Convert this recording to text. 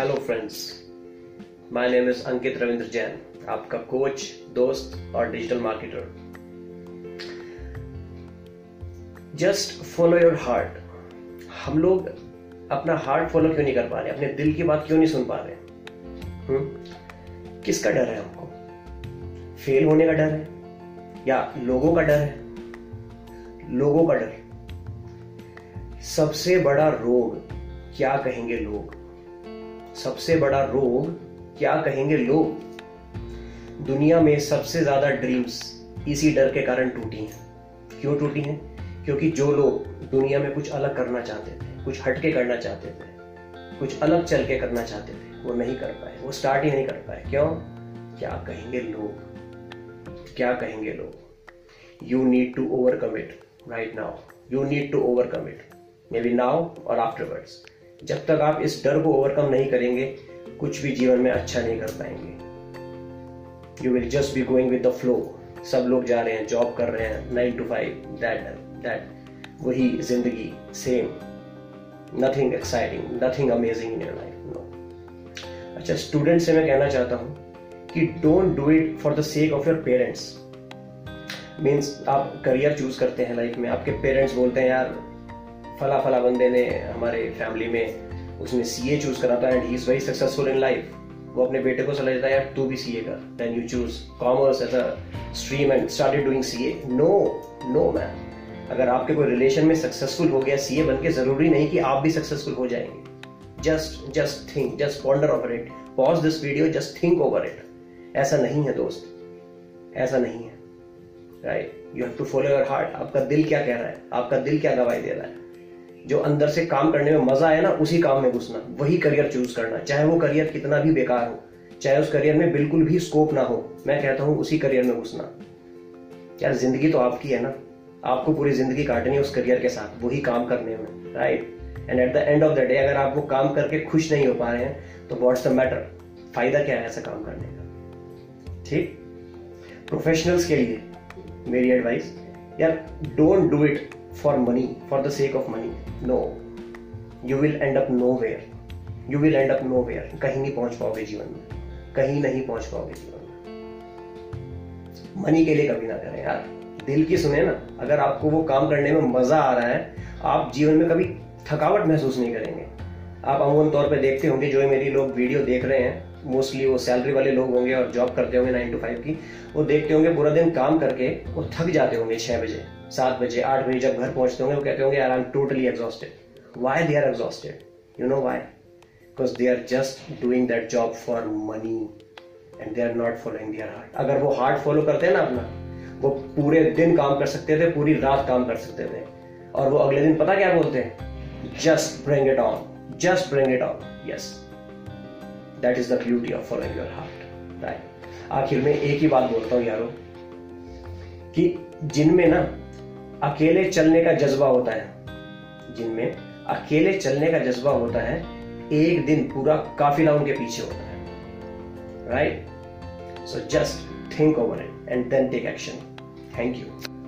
Hello friends my name is Ankit Ravindra Jain आपका coach दोस्त और digital marketer just follow your heart हम लोग अपना हार्ट फॉलो क्यों नहीं कर पा रहे? अपने दिल की बात क्यों नहीं सुन पा रहे? हुँ? किसका डर है हमको? फेल होने का डर है? या लोगों का डर है? लोगों का डर। सबसे बड़ा रोग क्या कहेंगे लोग? सबसे बड़ा रोग क्या कहेंगे लोग? दुनिया में सबसे ज़्यादा ड्रीम्स इसी डर के कारण टूटी हैं। क्यों टूटी हैं? क्योंकि जो लोग दुनिया में कुछ अलग करना चाहते थे, कुछ हटके करना चाहते थे, कुछ अलग चल के करना चाहते थे, वो नहीं कर पाए, वो स्टार्ट ही नहीं कर पाए। क्यों? क्या कहेंगे लोग? क्या कहेंगे लोग? You need to overcome it right now you need to overcome it maybe now और आफ्टरवर्ड्स जब तक आप इस डर को ओवरकम नहीं करेंगे, कुछ भी जीवन में अच्छा नहीं कर पाएँगे। You will just be going with the flow सब लोग जा रहे हैं जॉब कर रहे हैं nine to five that that वही ज़िंदगी same nothing exciting nothing amazing in your life no अच्छा स्टूडेंट से मैं कहना चाहता हूँ कि don't do it for the sake of your parents means आप करियर चूज़ करते हैं लाइफ में, आपके पेरेंट्स बोलते हैं, यार फला फला बंदे ने हमारे फैमिली में उसने सी ए चूज़ करा था and he is very successful in life वो अपने बेटे को सलाह देता है, यार, तू भी सी ए कर then you choose commerce as a stream and started doing C A no no ma'am अगर आपके कोई रिलेशन में सक्सेसफुल हो गया सी ए बन के ज़रूरी नहीं कि आप भी सक्सेसफुल हो जाएँगे। Just just think just ponder over it pause this video just think over it ऐसा नहीं है, दोस्त. ऐसा नहीं है. Right you have to follow your heart आपका दिल क्या कह रहा है? आपका दिल क्या गवाही दे रहा है? जो अंदर से काम करने में मज़ा है ना, उसी काम में घुसना। वही करियर चूज़ करना। चाहे वो करियर कितना भी बेकार हो, चाहे उस करियर में बिल्कुल भी स्कोप ना हो, मैं कहता हूँ उसी करियर में घुसना। यार, ज़िंदगी तो आपकी है ना। आपको पूरी ज़िंदगी काटनी है उस करियर के साथ, वही काम करने में right and at the end of the day अगर आप वो काम करके खुश नहीं हो पा रहे हैं तो वॉट्स द मैटर फ़ायदा क्या है ऐसा काम करने का? ठीक? प्रोफेशनल्स के लिए मेरी एडवाइस यार don't do it for money, for the sake of money. No. You will end up nowhere. Will end end up nowhere. कहीं नहीं पहुँच पाओगे जीवन में कहीं नहीं पहुँच पाओगे जीवन में मनी के लिए कभी ना करें यार दिल की सुने ना अगर आपको वो काम करने में मज़ा आ रहा है आप जीवन में कभी थकावट महसूस नहीं करेंगे आप अमूमन तौर पे देखते होंगे, जो मेरी लोग वीडियो देख रहे हैं मोस्टली वो सैलरी वाले लोग होंगे और जॉब करते होंगे नाइन टू फाइव की, वो देखते होंगे, पूरा दिन काम करके वो थक जाते होंगे छह बजे, सात बजे, आठ बजे जब घर पहुँचते होंगे, वो कहते होंगे I am totally exhausted why they are exhausted you know why because they are just doing that job for money and they are not following their heart अगर वो हार्ट फॉलो करते हैं ना अपना, वो पूरे दिन काम कर सकते थे, पूरी रात काम कर सकते थे। और वो अगले दिन पता क्या बोलते हैं? Just bring it on just bring it on yes that is the beauty of following your heart right आखिर में एक ही बात बोलता हूँ यारो, कि जिनमें ना अकेले चलने का जज्बा होता है, जिनमें अकेले चलने का जज्बा होता है, एक दिन पूरा काफिला उनके पीछे होता है। Right so just think over it and then take action thank you